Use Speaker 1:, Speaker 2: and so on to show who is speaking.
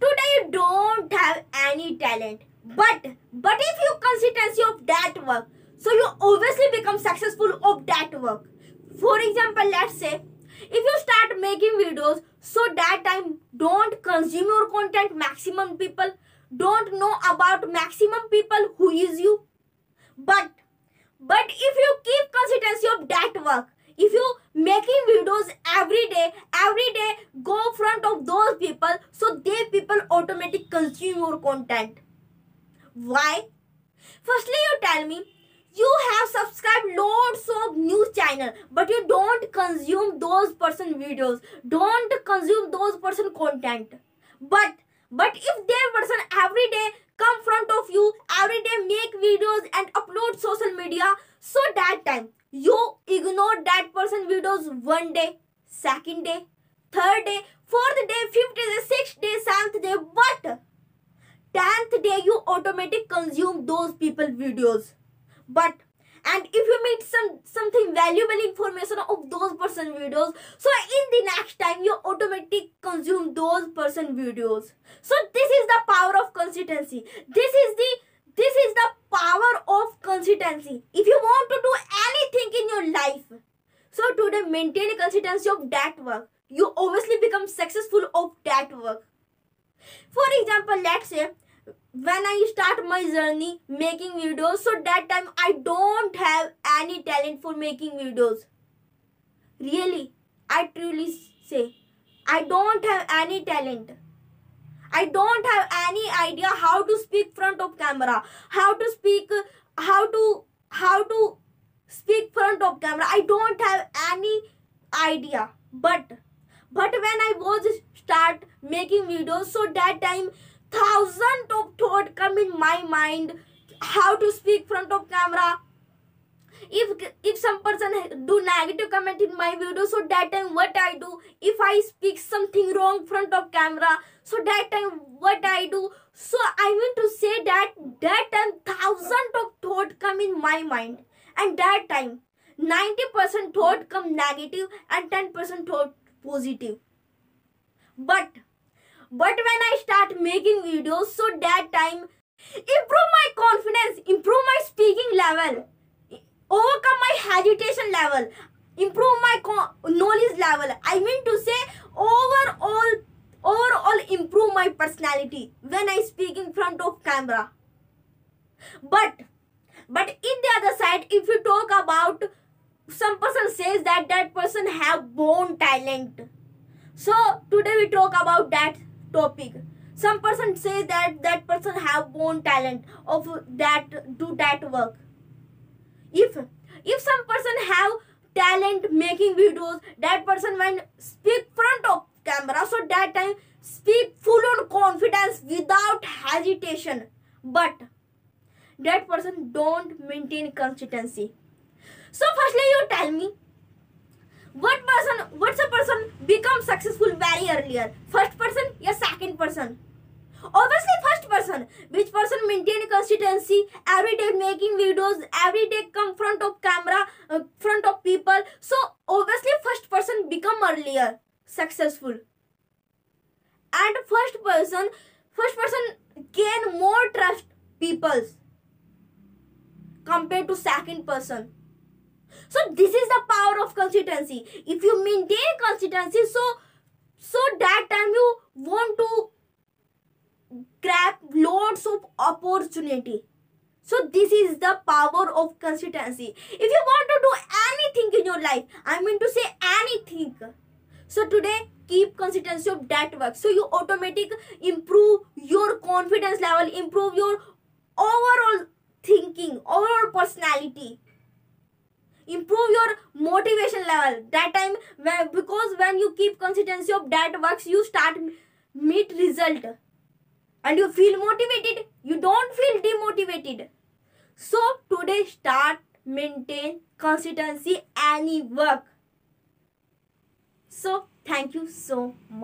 Speaker 1: today you don't have any talent. But but if you consistency of that work so you obviously become successful of that work. For example let's say if you start making videos so that time don't consume your content maximum people. Don't know about maximum people who is you. But but if you keep consistency of that work if you making videos every day every day go front of those people they people automatic consume your content. Why? Firstly you tell me you have subscribed loads of news channel but you don't consume those person videos don't consume those person content. But but if their person every day come front of you every day make videos and upload social media so that time you ignore that person videos one day second day third day fourth day fifth day sixth day seventh day but tenth day you automatic consume those people videos. But and if you meet some something valuable information of those person videos so in the next time you automatic consume those person videos. So this is the power of consistency. This is the this is the power of consistency. If you want to do anything in your life so today maintain consistency of that work. You obviously become that work for example let's say when I start my journey making videos, so that time I don't have any talent for making videos. Really, I truly say, I don't have any talent. I don't have any idea how to speak front of camera, how to speak, how to, how to speak front of camera. I don't have any idea. But, but when I was start making videos, so that time thousand of thought come in my mind how to speak front of camera. If if some person do negative comment in my video so that time what i do? If i speak something wrong front of camera so that time what i do? So i mean to say that that time thousand of thought come in my mind. And that time 90% thought come negative and 10% thought positive but but when I start making videos, so that time improve my confidence, improve my speaking level, overcome my hesitation level, improve my knowledge level. I mean to say overall, overall improve my personality when I speak in front of camera. But, but in the other side, if you talk about some person says that that person have born talent. So today we talk about that topic. Some person say that that person have born talent of that do that work. If if some person have talent making videos that person when speak front of camera so that time speak full on confidence without hesitation. But that person don't maintain consistency. So firstly you tell me what person what's a person become successful very earlier first person या second person. Obviously first person. Which person maintain consistency? Every day making videos every day come front of camera uh, front of people. So obviously first person become earlier successful. And first person first person gain more trust people's compared to second person. So this is the power of consistency. If you maintain consistency so so that time you want to grab loads of opportunity. So this is the power of consistency. If you want to do anything in your life i mean to say anything so today keep consistency of that work. So you automatic improve your confidence level improve your overall thinking overall personality improve your motivation level that time when, because when you keep consistency of that works you start meet result. And you feel motivated you don't feel demotivated. So today start maintain consistency any work. So thank you so much